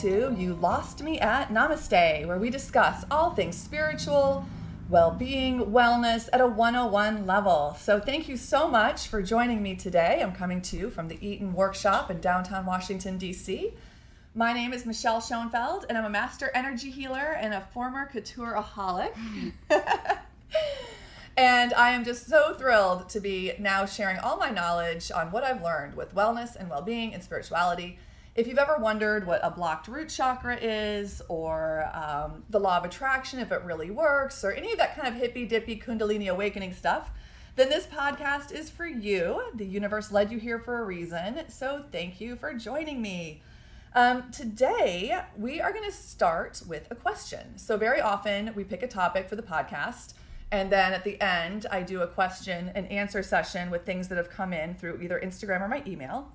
to You Lost Me at Namaste, where we discuss all things spiritual, well being, wellness at a 101 level. So, thank you so much for joining me today. I'm coming to you from the Eaton Workshop in downtown Washington, D.C. My name is Michelle Schoenfeld, and I'm a master energy healer and a former coutureaholic. and I am just so thrilled to be now sharing all my knowledge on what I've learned with wellness and well being and spirituality if you've ever wondered what a blocked root chakra is, or um, the law of attraction, if it really works, or any of that kind of hippy dippy Kundalini awakening stuff, then this podcast is for you. The universe led you here for a reason. So thank you for joining me. Um, today, we are going to start with a question. So, very often, we pick a topic for the podcast. And then at the end, I do a question and answer session with things that have come in through either Instagram or my email.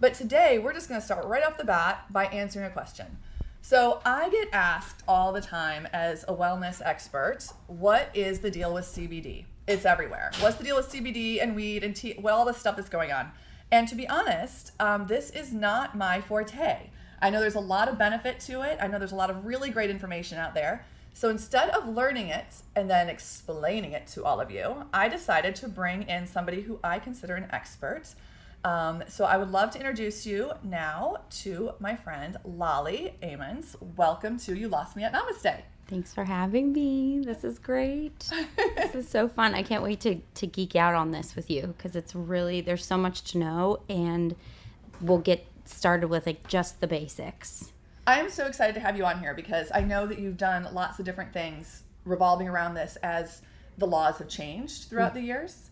But today, we're just going to start right off the bat by answering a question. So, I get asked all the time as a wellness expert, what is the deal with CBD? It's everywhere. What's the deal with CBD and weed and tea? Well, all the stuff that's going on. And to be honest, um, this is not my forte. I know there's a lot of benefit to it. I know there's a lot of really great information out there. So instead of learning it and then explaining it to all of you, I decided to bring in somebody who I consider an expert. Um, so I would love to introduce you now to my friend Lolly Amons. Welcome to You Lost Me at Namaste. Thanks for having me. This is great. this is so fun. I can't wait to, to geek out on this with you because it's really, there's so much to know and we'll get started with like just the basics. I am so excited to have you on here because I know that you've done lots of different things revolving around this as the laws have changed throughout mm. the years.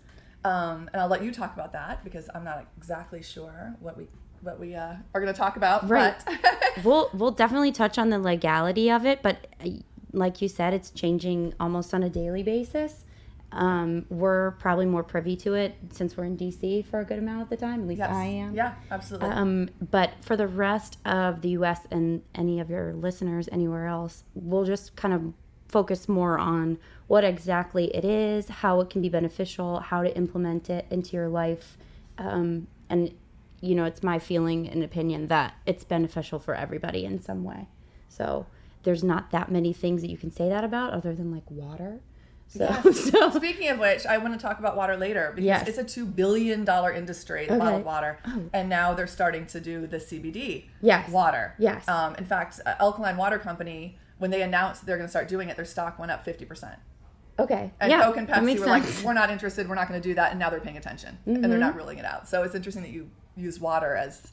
Um, and I'll let you talk about that because I'm not exactly sure what we what we uh, are going to talk about. Right. we'll we'll definitely touch on the legality of it, but uh, like you said, it's changing almost on a daily basis. Um, we're probably more privy to it since we're in DC for a good amount of the time. At least yes. I am. Yeah, absolutely. Um, but for the rest of the U.S. and any of your listeners anywhere else, we'll just kind of focus more on what exactly it is, how it can be beneficial, how to implement it into your life. Um, and, you know, it's my feeling and opinion that it's beneficial for everybody in some way. So there's not that many things that you can say that about other than like water. So, yes. so. Speaking of which, I want to talk about water later because yes. it's a two billion dollar industry, the okay. bottled water, oh. and now they're starting to do the CBD yes. water. Yes. Um, in fact, Alkaline Water Company when they announced they're going to start doing it, their stock went up 50%. Okay. And yeah, Coke and Pepsi were sense. like, we're not interested, we're not going to do that, and now they're paying attention mm-hmm. and they're mm-hmm. not ruling it out. So it's interesting that you use water as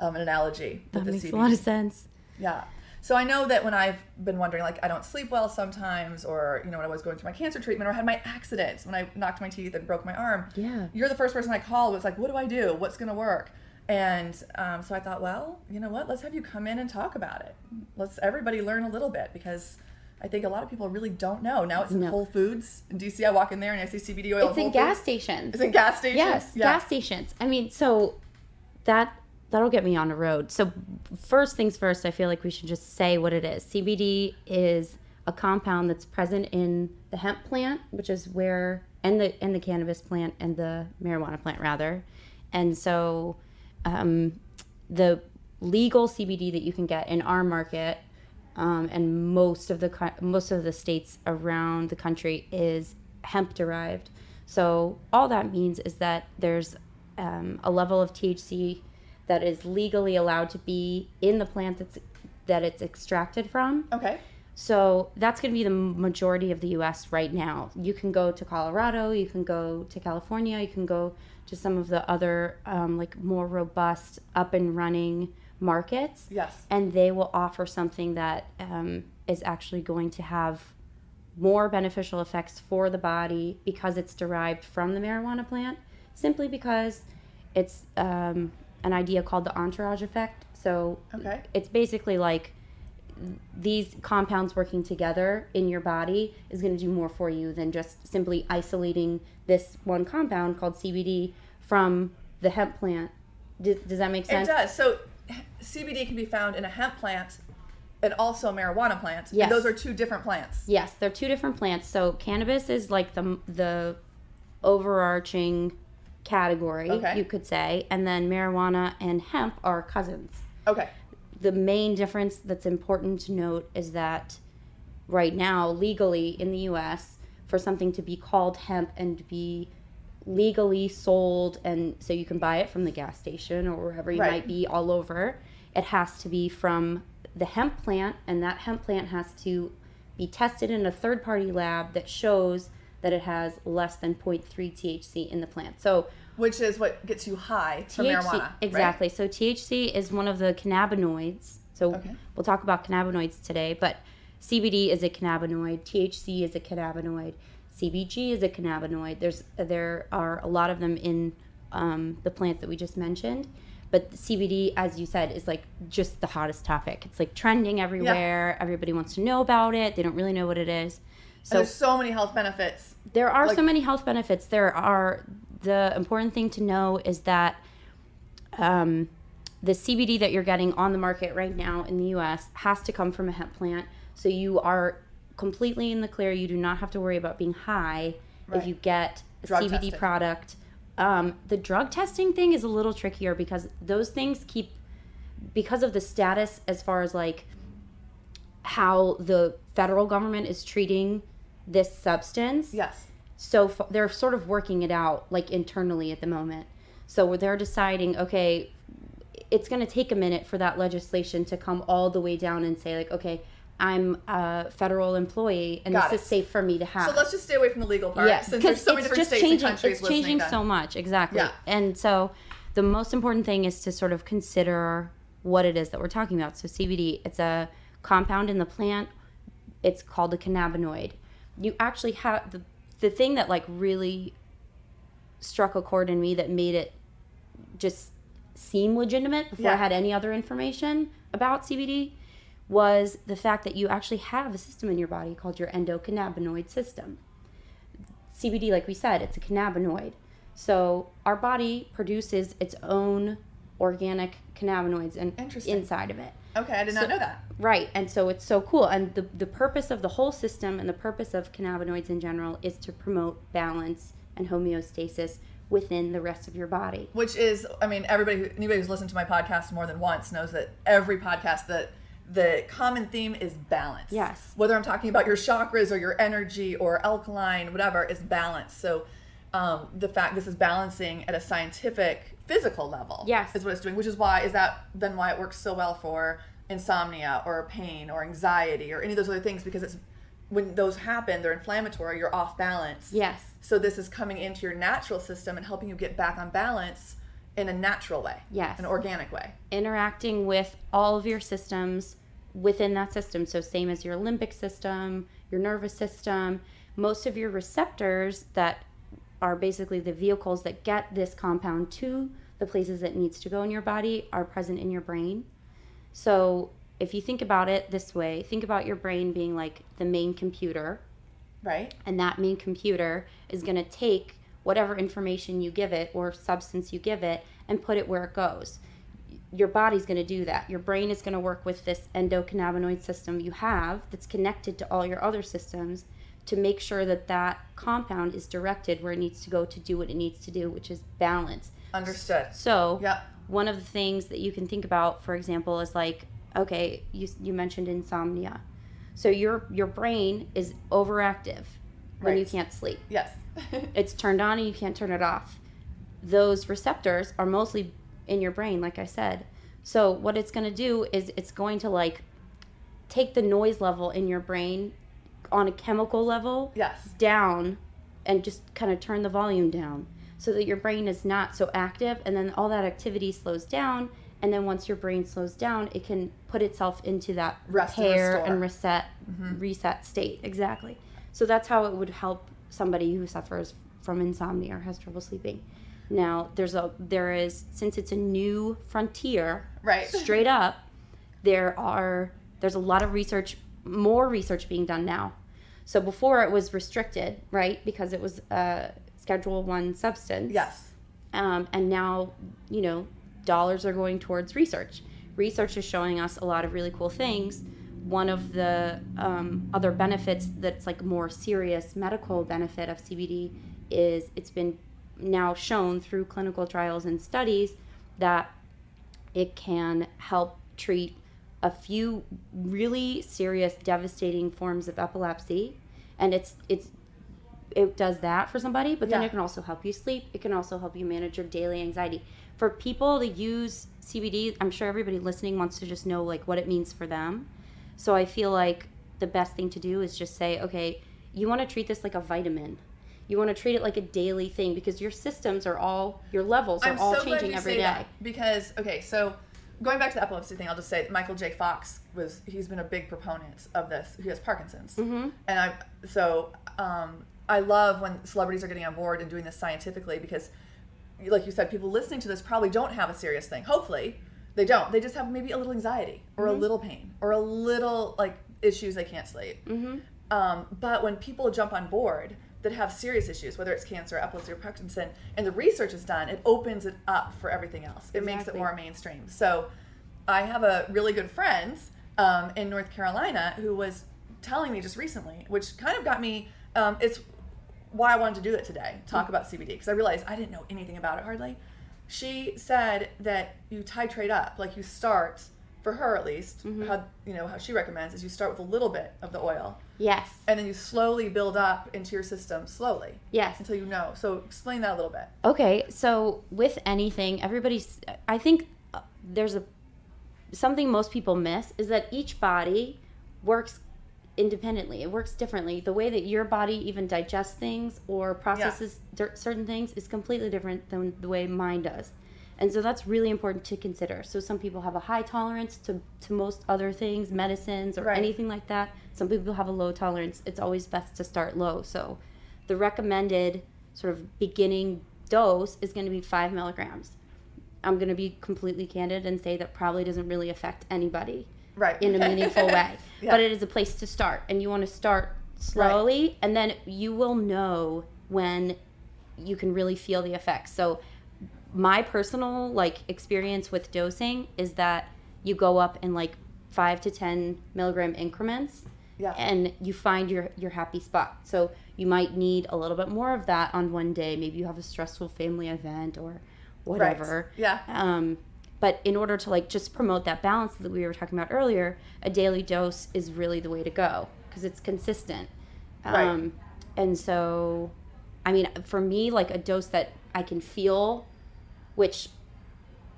um, an analogy. That makes CBD. a lot of sense. Yeah. So I know that when I've been wondering, like I don't sleep well sometimes, or you know when I was going through my cancer treatment, or had my accidents when I knocked my teeth and broke my arm. Yeah. You're the first person I called. Was like, what do I do? What's going to work? And um, so I thought, well, you know what? Let's have you come in and talk about it. Let's everybody learn a little bit because I think a lot of people really don't know. Now it's in no. Whole Foods in DC. I walk in there and I see CBD oil. It's in, in gas stations. It's in gas stations. Yes, yeah. gas stations. I mean, so that that'll get me on the road. So first things first, I feel like we should just say what it is. CBD is a compound that's present in the hemp plant, which is where and the and the cannabis plant and the marijuana plant rather. And so um, the legal CBD that you can get in our market um, and most of the most of the states around the country is hemp derived. So all that means is that there's um, a level of THC that is legally allowed to be in the plant that's that it's extracted from. Okay. So that's going to be the majority of the U.S. right now. You can go to Colorado, you can go to California, you can go to some of the other um, like more robust, up and running markets. Yes. And they will offer something that um, is actually going to have more beneficial effects for the body because it's derived from the marijuana plant, simply because it's um, an idea called the entourage effect. So okay. it's basically like these compounds working together in your body is going to do more for you than just simply isolating this one compound called CBD from the hemp plant. Does, does that make sense? It does. So CBD can be found in a hemp plant and also a marijuana plant. Yes. those are two different plants. Yes, they're two different plants. So cannabis is like the the overarching category, okay. you could say, and then marijuana and hemp are cousins. Okay. The main difference that's important to note is that right now, legally in the US, for something to be called hemp and be legally sold, and so you can buy it from the gas station or wherever you Right. might be all over, it has to be from the hemp plant, and that hemp plant has to be tested in a third party lab that shows that it has less than 0.3 THC in the plant. So, Which is what gets you high from THC, marijuana. right? exactly. So THC is one of the cannabinoids. So Okay. we'll talk about cannabinoids today, but CBD is a cannabinoid, THC is a cannabinoid, CBG is a cannabinoid. There's there are a lot of them in um, the plants that we just mentioned, but CBD, as you said, is like just the hottest topic. It's like trending everywhere. Everybody wants to know about it. They don't really know what it is. And So there's so many health benefits. there are Like- so many health benefits. There are the important thing to know is that um, the CBD that you're getting on the market right now in the U.S. has to come from a hemp plant. So you are completely in the clear. You do not have to worry about being high Right. if you get a Drug CBD tested. product. Um, the drug testing thing is a little trickier because those things keep because of the status as far as like how the federal government is treating this substance Yes. So f- they're sort of working it out like internally at the moment so they're deciding okay it's going to take a minute for that legislation to come all the way down and say like okay i'm a federal employee and Got this it. is safe for me to have So let's just stay away from the legal part yeah, since there's so many different states changing. and countries It's changing then. so much, exactly. Yeah. And so, the most important thing is to sort of consider what it is that we're talking about. So CBD, it's a compound in the plant. It's called a cannabinoid. You actually have the the thing that like really struck a chord in me that made it just seem legitimate before I had any other information about CBD was the fact that you actually have a system in your body called your endocannabinoid system. CBD, like we said, it's a cannabinoid. So our body produces its own organic cannabinoids and inside of it. Okay, I did not So- know that. Right. And so it's so cool. And the, the purpose of the whole system and the purpose of cannabinoids in general is to promote balance and homeostasis within the rest of your body. Which is, I mean, everybody, who, anybody who's listened to my podcast more than once knows that every podcast that the common theme is balance. Yes. Whether I'm talking about your chakras or your energy or alkaline, whatever, is balance. So um, the fact this is balancing at a scientific, physical level. Yes. Is what it's doing. Which is why is that then why it works so well for insomnia or pain or anxiety or any of those other things because it's when those happen, they're inflammatory. You're off balance. Yes. So this is coming into your natural system and helping you get back on balance in a natural way. Yes. An organic way. interacting with all of your systems within that system. So, same as your limbic system, your nervous system, most of your receptors that are basically the vehicles that get this compound to the places it needs to go in your body are present in your brain. So, if you think about it this way, think about your brain being like the main computer Right? and that main computer is going to take whatever information you give it or substance you give it and put it where it goes. Your body's going to do that. Your brain is going to work with this endocannabinoid system you have that's connected to all your other systems to make sure that that compound is directed where it needs to go to do what it needs to do, which is balance. Understood. So, Yep. one of the things that you can think about, for example, is like, okay, you, you mentioned insomnia. So your your brain is overactive when you can't sleep. Yes. It's turned on and you can't turn it off. Those receptors are mostly in your brain, like I said. So what it's going to do is it's going to like take the noise level in your brain on a chemical level yes. down and just kind of turn the volume down so that your brain is not so active and then all that activity slows down and then once your brain slows down it can put itself into that Rest repair restore. and reset mm-hmm. reset state exactly so that's how it would help somebody who suffers from insomnia or has trouble sleeping now there's a there is since it's a new frontier Right. straight up there are there's a lot of research more research being done now so before it was restricted right because it was a schedule one substance. Yes. um, and now you know dollars are going towards research. Research is showing us a lot of really cool things. One of the um, other benefits that's like more serious medical benefit of cbd is it's been now shown through clinical trials and studies that it can help treat a few really serious, devastating forms of epilepsy, and it's it's it does that for somebody, but then Yeah. it can also help you sleep. It can also help you manage your daily anxiety. For people to use CBD, I'm sure everybody listening wants to just know like what it means for them. So I feel like the best thing to do is just say, okay, you want to treat this like a vitamin. You want to treat it like a daily thing because your systems are all your levels are I'm all so changing every day. because okay, so going back to the epilepsy thing, I'll just say Michael J. Fox was he's been a big proponent of this. He has Parkinson's, Mm-hmm. and I so um, I love when celebrities are getting on board and doing this scientifically because, like you said, people listening to this probably don't have a serious thing. Hopefully, they don't. They just have maybe a little anxiety or Mm-hmm. a little pain or a little like issues they can't sleep. Mm-hmm. Um, but when people jump on board that have serious issues, whether it's cancer, epilepsy, or Parkinson, and the research is done, it opens it up for everything else. It makes it more mainstream. So I have a really good friend um, in North Carolina who was telling me just recently, which kind of got me. Um, it's why I wanted to do it today, talk about CBD, because I realized I didn't know anything about it hardly. She said that you titrate up, like you start for her at least. How you know how she recommends is you start with a little bit of the oil, Yes. and then you slowly build up into your system slowly Yes. until you know. So explain that a little bit. Okay, so with anything, everybody's. I think uh, there's a something most people miss is that each body works independently. It works differently. The way that your body even digests things or processes cer- certain things is completely different than the way mine does. And so that's really important to consider. So some people have a high tolerance to, to most other things, medicines or Right. anything like that. Some people have a low tolerance. It's always best to start low. So the recommended sort of beginning dose is going to be five milligrams. I'm going to be completely candid and say that probably doesn't really affect anybody Right. in a meaningful way. Yeah. But it is a place to start, and you want to start slowly, and then you will know when you can really feel the effects. So, my personal like experience with dosing is that you go up in like five to ten milligram increments, Yeah. and you find your your happy spot. So you might need a little bit more of that on one day. Maybe you have a stressful family event or whatever. Yeah. Um, but in order to like just promote that balance that we were talking about earlier, a daily dose is really the way to go because it's consistent. Right. Um, and so, I mean, for me, like a dose that I can feel, which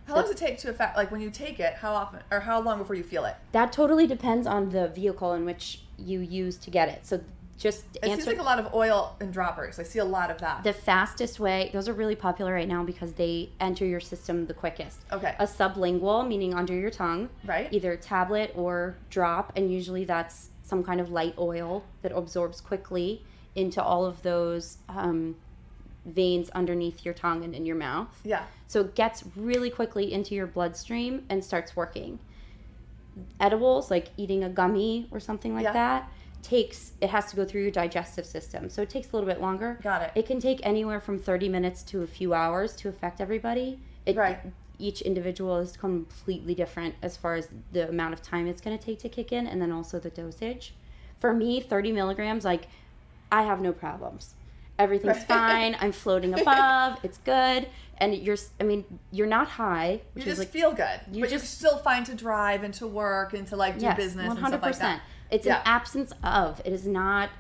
How long does it take to affect? Like when you take it, how often or how long before you feel it? that totally depends on the vehicle in which you use to get it. So just It seems like a lot of oil and droppers. I see a lot of that. the fastest way. Those are really popular right now because they enter your system the quickest. Okay. A sublingual, meaning under your tongue, Right. Either tablet or drop, and usually that's some kind of light oil that absorbs quickly into all of those um, veins underneath your tongue and in your mouth. yeah. So it gets really quickly into your bloodstream and starts working. Edibles, like eating a gummy or something like Yeah. that, takes it has to go through your digestive system. So it takes a little bit longer. Got it. It can take anywhere from 30 minutes to a few hours to affect everybody. It, Right. Each individual is completely different as far as the amount of time it's going to take to kick in and then also the dosage. For me, 30 milligrams, like, I have no problems. Everything's Right. fine. I'm floating above. It's good. And you're, I mean, you're not high, You just is like, feel good, you but you're just- still fine to drive and to work and to like do yes, business and 100%. stuff like that. It's Yeah. an absence of. It is not,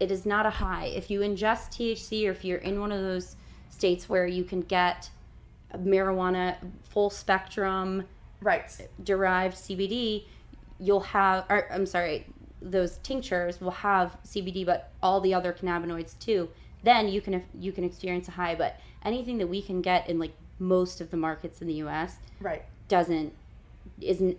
it is not a high. If you ingest THC or if you're in one of those states where you can get marijuana full spectrum Right. derived CBD, you'll have, or I'm sorry, those tinctures will have CBD, but all the other cannabinoids too. Then you can you can experience a high. But anything that we can get in like most of the markets in the U.S. Right. doesn't isn't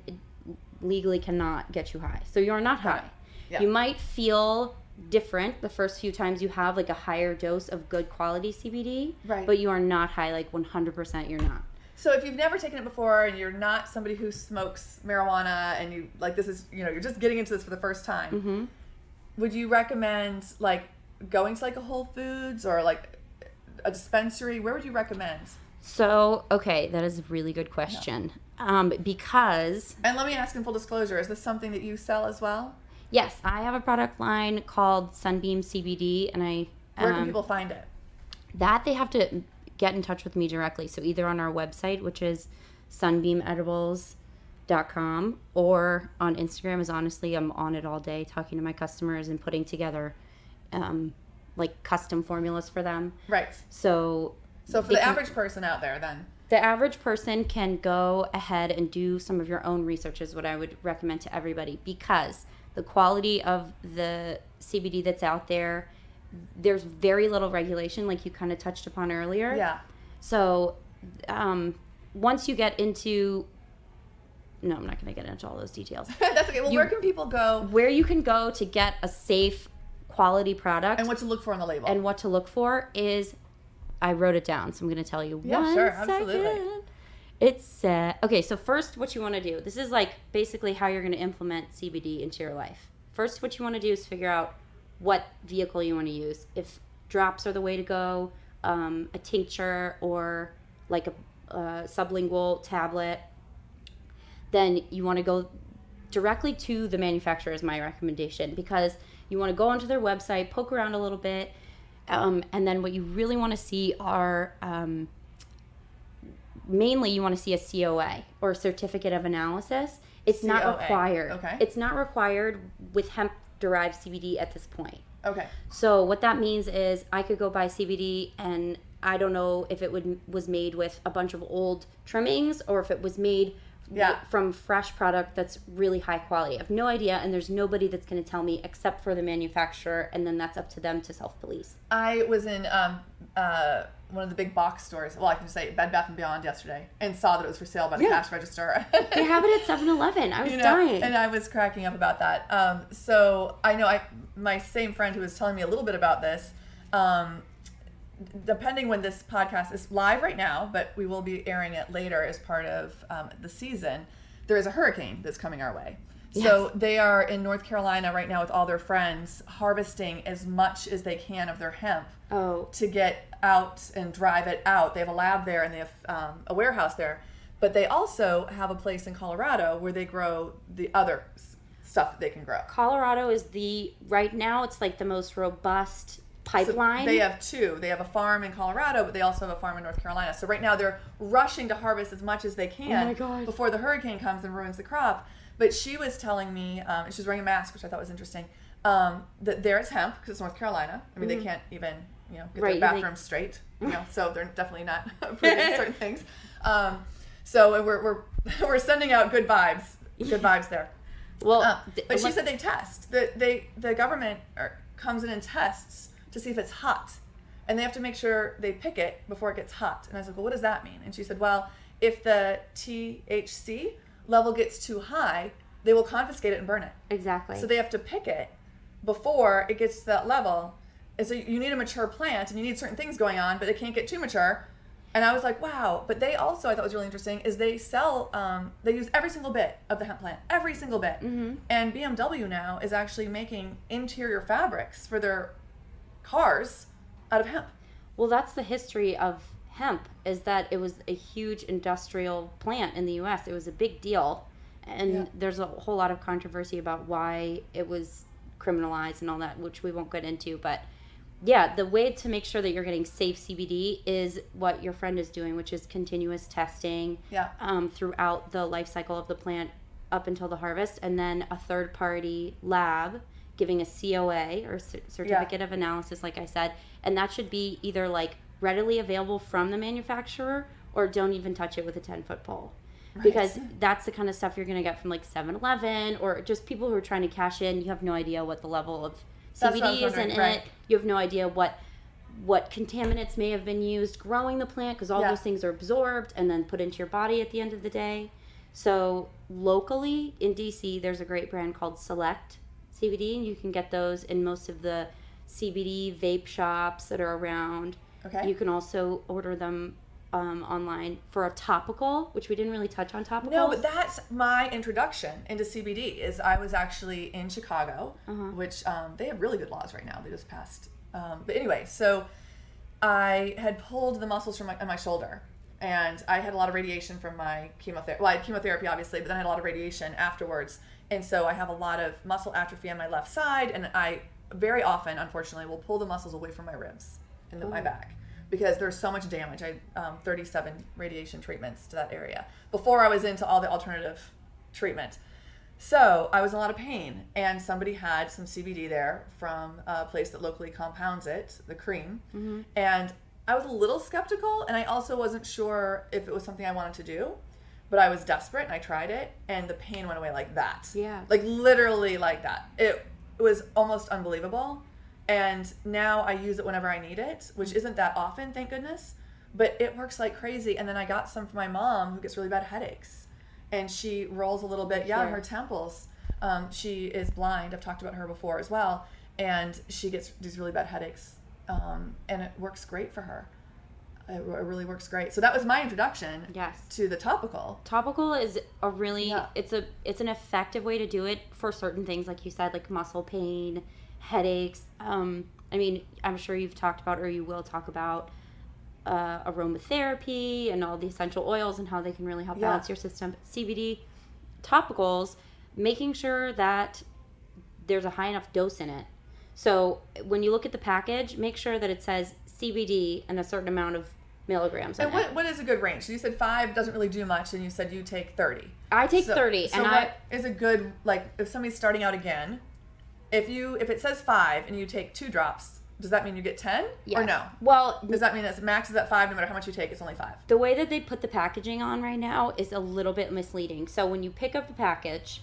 legally cannot get you high. So you're not high. Yeah. You might feel different the first few times you have like a higher dose of good quality CBD, Right. but you are not high like 100% you're not. So if you've never taken it before and you're not somebody who smokes marijuana and you like this is you know you're just getting into this for the first time, Mhm. would you recommend like going to like a Whole Foods or like a dispensary? Where would you recommend? So, okay, that is a really good question. Um, because And let me ask in full disclosure: Is this something that you sell as well? yes, I have a product line called Sunbeam CBD, and I Where can um, people find it? that they have to get in touch with me directly. So either on our website, which is com or on Instagram is honestly I'm on it all day talking to my customers and putting together um, like custom formulas for them. Right. So So for the can- average person out there, then the average person can go ahead and do some of your own research is what I would recommend to everybody because the quality of the CBD that's out there there's very little regulation like you kind of touched upon earlier. yeah, So, um, once you get into, no, I'm not going to get into all those details. that's okay. Well, You- where can people go Where you can go to get a safe, quality product and what to look for on the label? and what to look for is, I wrote it down, so I'm going to tell you. Yeah, one sure, absolutely. second. It's uh, okay. So first, what you want to do. This is like basically how you're going to implement CBD into your life. First, what you want to do is figure out what vehicle you want to use. If drops are the way to go, um, a tincture or like a, uh sublingual tablet, then you want to go directly to the manufacturer is my recommendation because you want to go onto their website, poke around a little bit, um, and then what you really want to see are um, mainly you want to see a COA or a certificate of analysis. It's not required. okay. It's not required with hemp derived CBD at this point. okay. So what that means is I could go buy CBD and I don't know if it would was made with a bunch of old trimmings or if it was made Yeah. from fresh product that's really high quality. I have no idea and there's nobody that's going to tell me except for the manufacturer and then that's up to them to self-police. I was in um, uh, one of the big box stores. Well, I can just say Bed Bath and Beyond yesterday, and saw that it was for sale by the Yeah. cash register. They have it at 7-Eleven. I was you know, dying. and I was cracking up about that. Um, so I know I my same friend who was telling me a little bit about this. Um, depending when this podcast is live right now, but we will be airing it later as part of um, the season. There is a hurricane that's coming our way. So they are in North Carolina right now with all their friends, harvesting as much as they can of their hemp oh, to get out and drive it out. They have a lab there and they have um, a warehouse there, but they also have a place in Colorado where they grow the other stuff that they can grow. Colorado is the right now it's like the most robust So pipeline. they have two. They have a farm in Colorado, but they also have a farm in North Carolina. So right now they're rushing to harvest as much as they can Oh before the hurricane comes and ruins the crop. But she was telling me, um, and she was wearing a mask, which I thought was interesting, um, that there is hemp because it's North Carolina. I mean, they can't even you know get Mm-hmm. Right, their they- bathrooms straight, you know, so they're definitely not approving certain things. Um, so we're, we're we're sending out good vibes, good vibes there. well, Uh, but she said they test. The, they the government are, comes in and tests to see if it's hot, and they have to make sure they pick it before it gets hot. And I was like, well, what does that mean? And she said, well, if the THC level gets too high, they will confiscate it and burn it. exactly. So they have to pick it before it gets to that level. And so you need a mature plant and you need certain things going on, but it can't get too mature. And I was like, wow. But they also, I thought was really interesting, is they sell, um, they use every single bit of the hemp plant, every single bit. Mm-hmm. And BMW now is actually making interior fabrics for their cars out of hemp. Well, that's the history of hemp is that it was a huge industrial plant in the US. It was a big deal. And Yeah. there's a whole lot of controversy about why it was criminalized and all that, which we won't get into, but yeah, the way to make sure that you're getting safe CBD is what your friend is doing, which is continuous testing Yeah. um, throughout the life cycle of the plant up until the harvest, and then a third party lab giving a COA or cer- certificate of analysis, like I said, and that should be either like readily available from the manufacturer or don't even touch it with a 10 foot pole. Because that's the kind of stuff you're going to get from like 7 Eleven or just people who are trying to cash in. You have no idea what the level of That's what I was CBD is in wondering, it. You have no idea what what contaminants may have been used growing the plant because all Yeah. those things are absorbed and then put into your body at the end of the day. So locally in DC, there's a great brand called Select CBD, and you can get those in most of the CBD vape shops that are around. Okay. You can also order them um, online for a topical, which we didn't really touch on topical. No, but that's my introduction into CBD. Is I was actually in Chicago, Uh-huh. which um, they have really good laws right now. They just passed. Um, but anyway, so I had pulled the muscles from my, on my shoulder, and I had a lot of radiation from my chemotherapy. Well, I had chemotherapy obviously, but then I had a lot of radiation afterwards, and so I have a lot of muscle atrophy on my left side, and I very often, unfortunately, will pull the muscles away from my ribs and the, my back because there's so much damage. I had um, 37 radiation treatments to that area before I was into all the alternative treatment. So I was in a lot of pain, and somebody had some CBD there from a place that locally compounds it, the cream. And I was a little skeptical, and I also wasn't sure if it was something I wanted to do. But I was desperate, and I tried it, and the pain went away like that. Yeah. Like literally like that. It, it was almost unbelievable. And now I use it whenever I need it, which isn't that often, thank goodness. But it works like crazy. And then I got some for my mom who gets really bad headaches. And she rolls a little bit, yeah, Sure. her temples. Um, she is blind. I've talked about her before as well. And she gets these really bad headaches. Um, and it works great for her. It, it really works great. So that was my introduction Yes. to the topical. topical is a really Yeah. it's a it's an effective way to do it for certain things like you said like muscle pain headaches um i mean i'm sure you've talked about or you will talk about uh, aromatherapy and all the essential oils and how they can really help Yeah. balance your system cbd topicals making sure that there's a high enough dose in it so when you look at the package make sure that it says cbd and a certain amount of milligrams And it. what, what is a good range? So you said five doesn't really do much, and you said you take 30. i take So- 30 So and i what is a good like if somebody's starting out again? If you if it says five and you take two drops, does that mean you get ten or no? Well, Does that mean it's max is at five no matter how much you take? It's only five. the way that they put the packaging on right now is a little bit misleading. So when you pick up the package,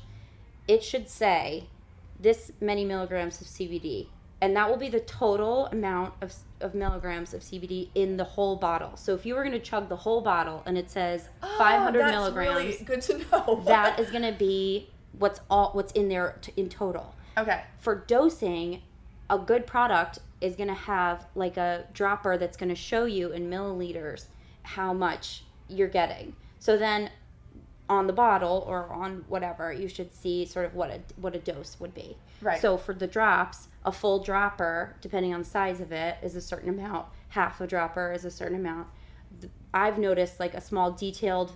it should say this many milligrams of CBD, and that will be the total amount of, of milligrams of CBD in the whole bottle. So if you were going to chug the whole bottle and it says ah, 500 Oh, that's milligrams, Really good to know. that is going to be what's all what's in there t- in total. okay. For dosing, a good product is going to have like a dropper that's going to show you in milliliters how much you're getting. So then on the bottle or on whatever, you should see sort of what a what a dose would be. Right. So for the drops, a full dropper, depending on the size of it, is a certain amount. Half a dropper is a certain amount. I've noticed like a small detailed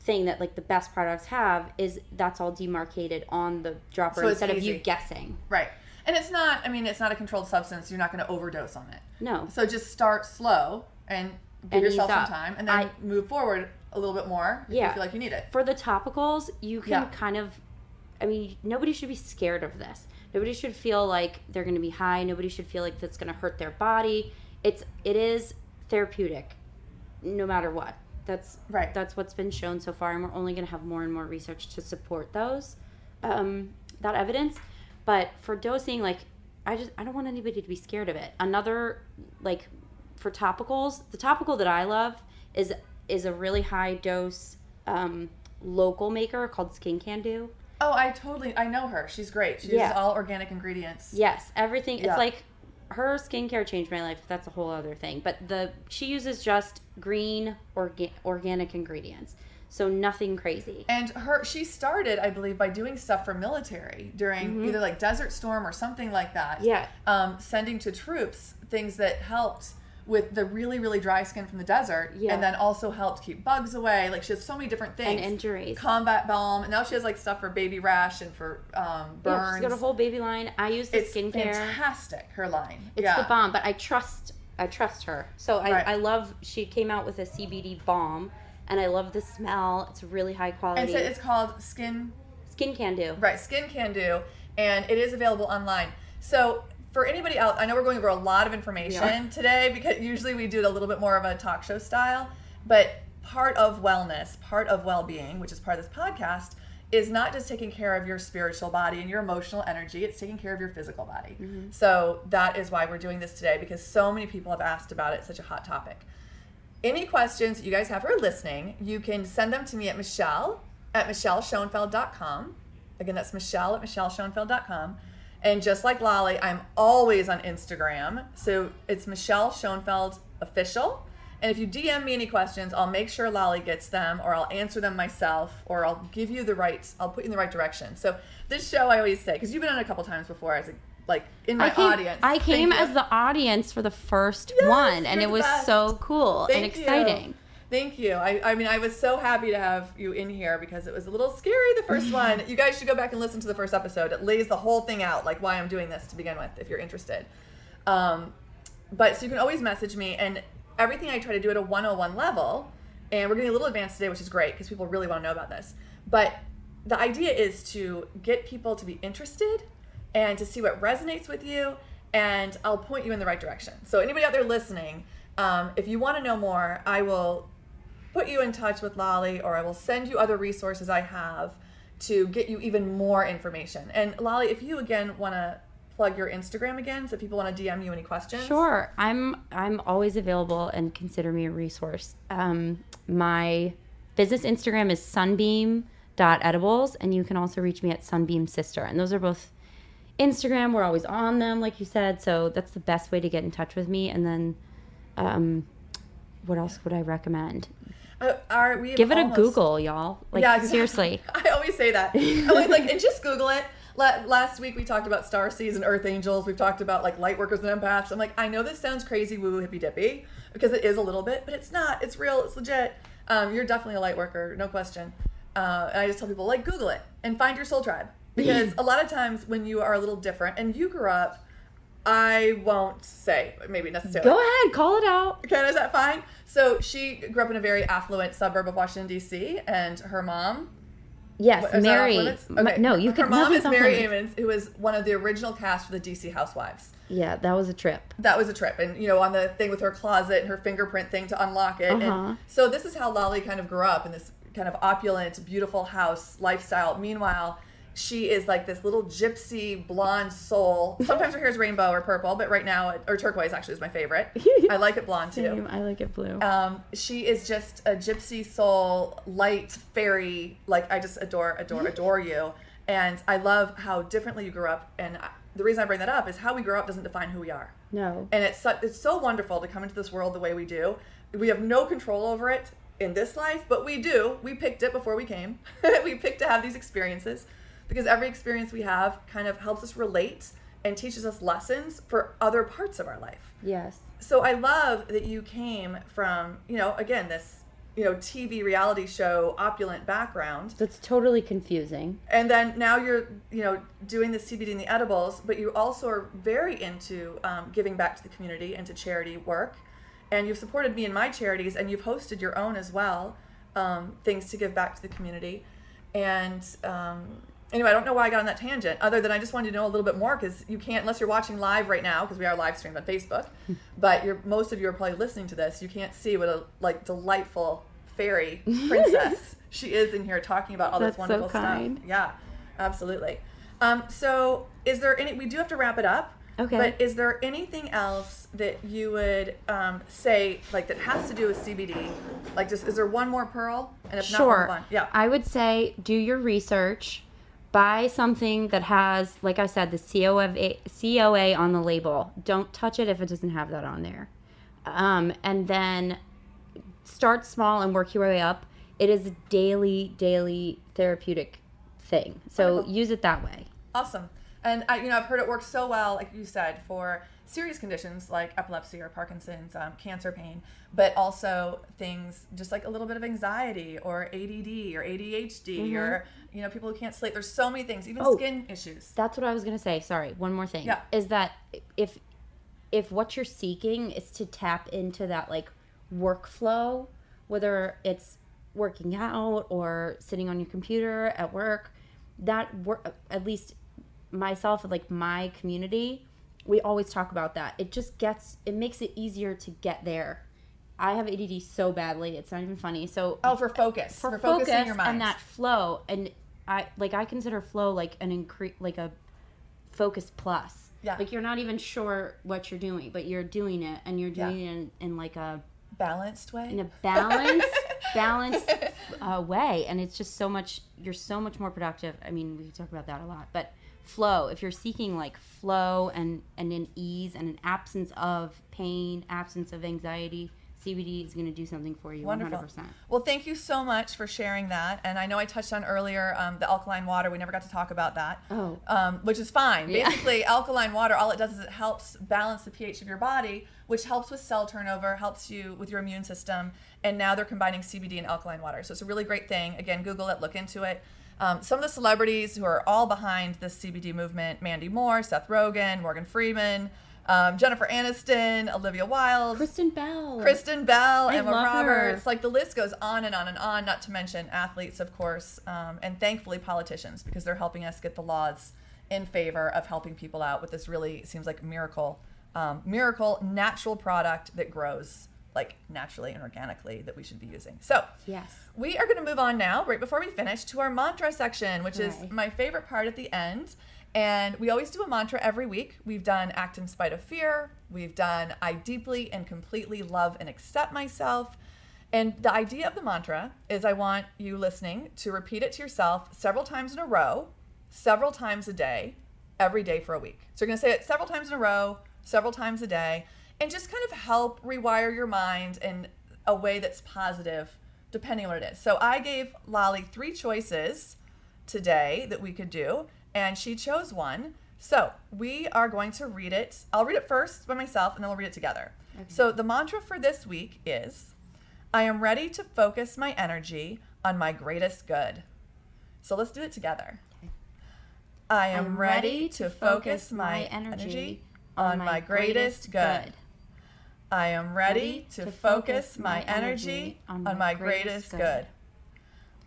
thing that like the best products have is that's all demarcated on the dropper So instead of you guessing. Right. And it's not. I mean, it's not a controlled substance. You're not going to overdose on it. No. So just start slow and give And yourself some time, and then I- move forward a little bit more if you Yeah. feel like you need it. For the topicals, you can Yeah. kind of I mean, nobody should be scared of this. Nobody should feel like they're going to be high. Nobody should feel like that's going to hurt their body. It's it is therapeutic no matter what. That's Right. That's what's been shown so far and we're only going to have more and more research to support those um that evidence. But for dosing like I just I don't want anybody to be scared of it. Another like for topicals, the topical that I love is is a really high dose um, local maker called Skin Can Do. Oh, I totally. I know her. She's great. She Yeah. uses all organic ingredients. Yes, everything. Yeah. It's like her skincare changed my life. That's a whole other thing. But the she uses just green orga- organic ingredients, so nothing crazy. And her, she started, I believe, by doing stuff for military during either like Desert Storm or something like that. Mm-hmm. Yeah. Um, sending to troops things that helped with the really, really dry skin from the desert, Yeah. and then also helped keep bugs away. Like she has so many different things. And injuries. Combat balm, and now she has like stuff for baby rash and for um, burns. Yeah, she's got a whole baby line. I use the it's skincare. fantastic. Her line. It's yeah. the bomb, but I trust I trust her. So I, Right. I love she came out with a CBD balm and I love the smell. It's really high quality. And so it's called Skin Skin Can Do. Right, Skin Can Do, and it is available online. So for anybody else, I know we're going over a lot of information today because usually we do it a little bit more of a talk show style, but part of wellness, part of well-being, which is part of this podcast, is not just taking care of your spiritual body and your emotional energy, it's taking care of your physical body. Mm-hmm. So that is why we're doing this today because so many people have asked about it, it's such a hot topic any questions you guys have are listening, you can send them to me at Michelle at michelleschoenfeld.com. Again, that's Michelle at michelleschoenfeld.com. And just like Lolly, I'm always on Instagram. So it's Michelle Schoenfeld official. And if you DM me any questions, I'll make sure Lolly gets them or I'll answer them myself or I'll give you the right, I'll put you in the right direction. So this show, I always say, because you've been on it a couple times before as a, like in my I came, audience. I came as the audience for the first Yes, one, and it was best. so cool and exciting. you. Thank you. I, I mean, I was so happy to have you in here because it was a little scary the first one. You guys should go back and listen to the first episode. It lays the whole thing out, like why I'm doing this to begin with, if you're interested. Um, but so you can always message me, and everything I try to do at a 101 level. And we're getting a little advanced today, which is great because people really want to know about this. But the idea is to get people to be interested and to see what resonates with you, and I'll point you in the right direction. So, anybody out there listening, um, if you want to know more, I will put you in touch with Lolly or I will send you other resources I have to get you even more information. And Lolly, if you again want to plug your Instagram again, so people want to DM you any questions. Sure, I'm I'm always available and consider me a resource. Um, my business Instagram is sunbeam.edibles, and you can also reach me at sunbeam sister, and those are both Instagram. We're always on them, like you said, so that's the best way to get in touch with me. And then, um, what else would I recommend? Uh, are we Give it almost- a Google, y'all. Like Yeah, exactly. seriously. I always say that. I'm always like, and just Google it. Last week we talked about star seeds and earth angels. We've talked about like light workers and empaths. I'm like, I know this sounds crazy, woo woo hippy dippy, because it is a little bit, but it's not. It's real. It's legit. Um, you're definitely a light worker, no question. Uh, and I just tell people like Google it and find your soul tribe because a lot of times when you are a little different and you grew up, I won't say maybe necessarily. Go ahead, call it out. Okay, is that fine? So she grew up in a very affluent suburb of Washington D.C. and her mom Yes, what- Mary. Ma- No, you Her can. mom nothing's is Mary. Amons, who was one of the original cast for the DC Housewives. Yeah, that was a trip. That was a trip, and you know, on the thing with her closet and her fingerprint thing to unlock it. Uh-huh. And so this is how Lolly kind of grew up in this kind of opulent, beautiful house lifestyle. Meanwhile, she is like this little gypsy blonde soul. Sometimes her hair is rainbow or purple, but right now, or turquoise actually is my favorite. I like it blonde too. Same, I like it blue. Um, she is just a gypsy soul, light fairy. Like I just adore, adore, adore you. And I love how differently you grew up. And I, the reason I bring that up is how we grow up doesn't define who we are. no. And it's so, it's so wonderful to come into this world the way we do. We have no control over it in this life, but we do. We picked it before we came. we picked to have these experiences because every experience we have kind of helps us relate and teaches us lessons for other parts of our life Yes. so I love that you came from, you know, again, this, you know, TV reality show opulent background. That's totally confusing. And then now you're, you know, doing the CBD and the edibles, but you also are very into um, giving back to the community and to charity work. And you've supported me in my charities and you've hosted your own as well, um, things to give back to the community. And um, anyway, I don't know why I got on that tangent, other than I just wanted to know a little bit more because you can't, unless you're watching live right now, because we are live streamed on Facebook, but you're, most of you are probably listening to this. You can't see what a like delightful fairy princess she is in here talking about all That's this so wonderful kind. stuff. Yeah, absolutely. Um, so, is there any? We do have to wrap it up. Okay. But is there anything else that you would um, say, like that has to do with CBD? Like, just is there one more pearl? And if not, one. Yeah. I would say do your research. Buy something that has, like I said, the COA, COA on the label. Don't touch it if it doesn't have that on there. Um, and then start small and work your way up. It is a daily, daily therapeutic thing. So Wonderful. use it that way. Awesome. And I, you know, I've heard it works so well, like you said, for serious conditions like epilepsy or Parkinson's, um, cancer pain, but also things just like a little bit of anxiety or ADD or ADHD or you know people who can't sleep. There's so many things, even Mm-hmm. Oh. skin issues. That's what I was gonna say. Sorry, one more thing. Yeah. Is that if if what you're seeking is to tap into that like workflow, whether it's working out or sitting on your computer at work, that work at least myself and like my community, we always talk about that. It just gets it makes it easier to get there. I have ADD so badly, it's not even funny. So Oh, for focus, for, for, focus focusing your mind. and that flow and i like i consider flow like an increase like a focus plus Yeah. like you're not even sure what you're doing but you're doing it and you're doing it in, in like a balanced way. in a balanced balanced uh, way and it's just so much you're so much more productive i mean we talk about that a lot but flow if you're seeking like flow and and an ease and an absence of pain absence of anxiety cbd is going to do something for you Wonderful. 100% Well, thank you so much for sharing that. And I know I touched on earlier um, the alkaline water. We never got to talk about that. Oh. Um, which is fine. Yeah. Basically, alkaline water, all it does is it helps balance the pH of your body, which helps with cell turnover, helps you with your immune system. And now they're combining CBD and alkaline water. So it's a really great thing. Again, Google it, look into it. Um, some of the celebrities who are all behind this CBD movement Mandy Moore, Seth Rogen, Morgan Freeman, um, Jennifer Aniston, Olivia Wilde, Kristen Bell. Kristen Bell, I Emma love her. Roberts. Like the list goes on and on and on, not to mention athletes, of course, um, and thankfully politicians because they're helping us get the laws in favor of helping people out with this really seems like a miracle, um, miracle natural product that grows like naturally and organically that we should be using. So, Yes. we are going to move on now, right before we finish, to our mantra section, which is my favorite part at the end. And we always do a mantra every week. We've done act in spite of fear. We've done I deeply and completely love and accept myself. And the idea of the mantra is I want you listening to repeat it to yourself several times in a row, several times a day, every day for a week. So you're going to say it several times in a row, several times a day, and just kind of help rewire your mind in a way that's positive depending on what it is. So I gave Lolly three choices today that we could do, and she chose one. So we are going to read it. I'll read it first by myself, and then we'll read it together. So the mantra for this week is I am ready to focus my energy on my greatest good. So let's do it together. I am ready to focus my energy on my greatest good. I am ready to focus my energy on my greatest good.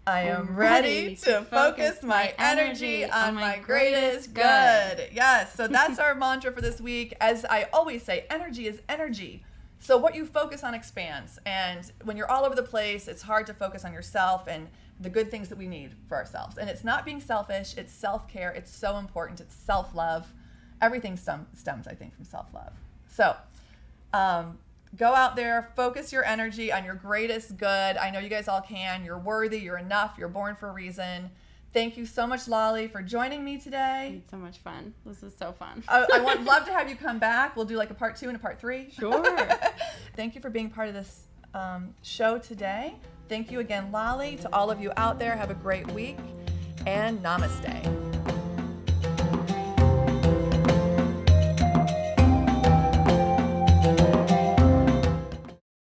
I am ready to focus my energy on my greatest good. Yes, so that's our mantra for this week. As I always say, energy is energy. So what you focus on expands. And when you're all over the place, it's hard to focus on yourself and the good things that we need for ourselves. And it's not being selfish, it's self care. It's so important. It's self love. Everything stem, stems, I think, from self love. So, um, go out there, focus your energy on your greatest good. I know you guys all can. You're worthy, you're enough, you're born for a reason. Thank you so much, Lolly, for joining me today. It's so much fun. This is so fun. I, I would love to have you come back. We'll do like a part two and a part three. Sure. Thank you for being part of this um, show today. Thank you again, Lolly. To all of you out there, have a great week and namaste.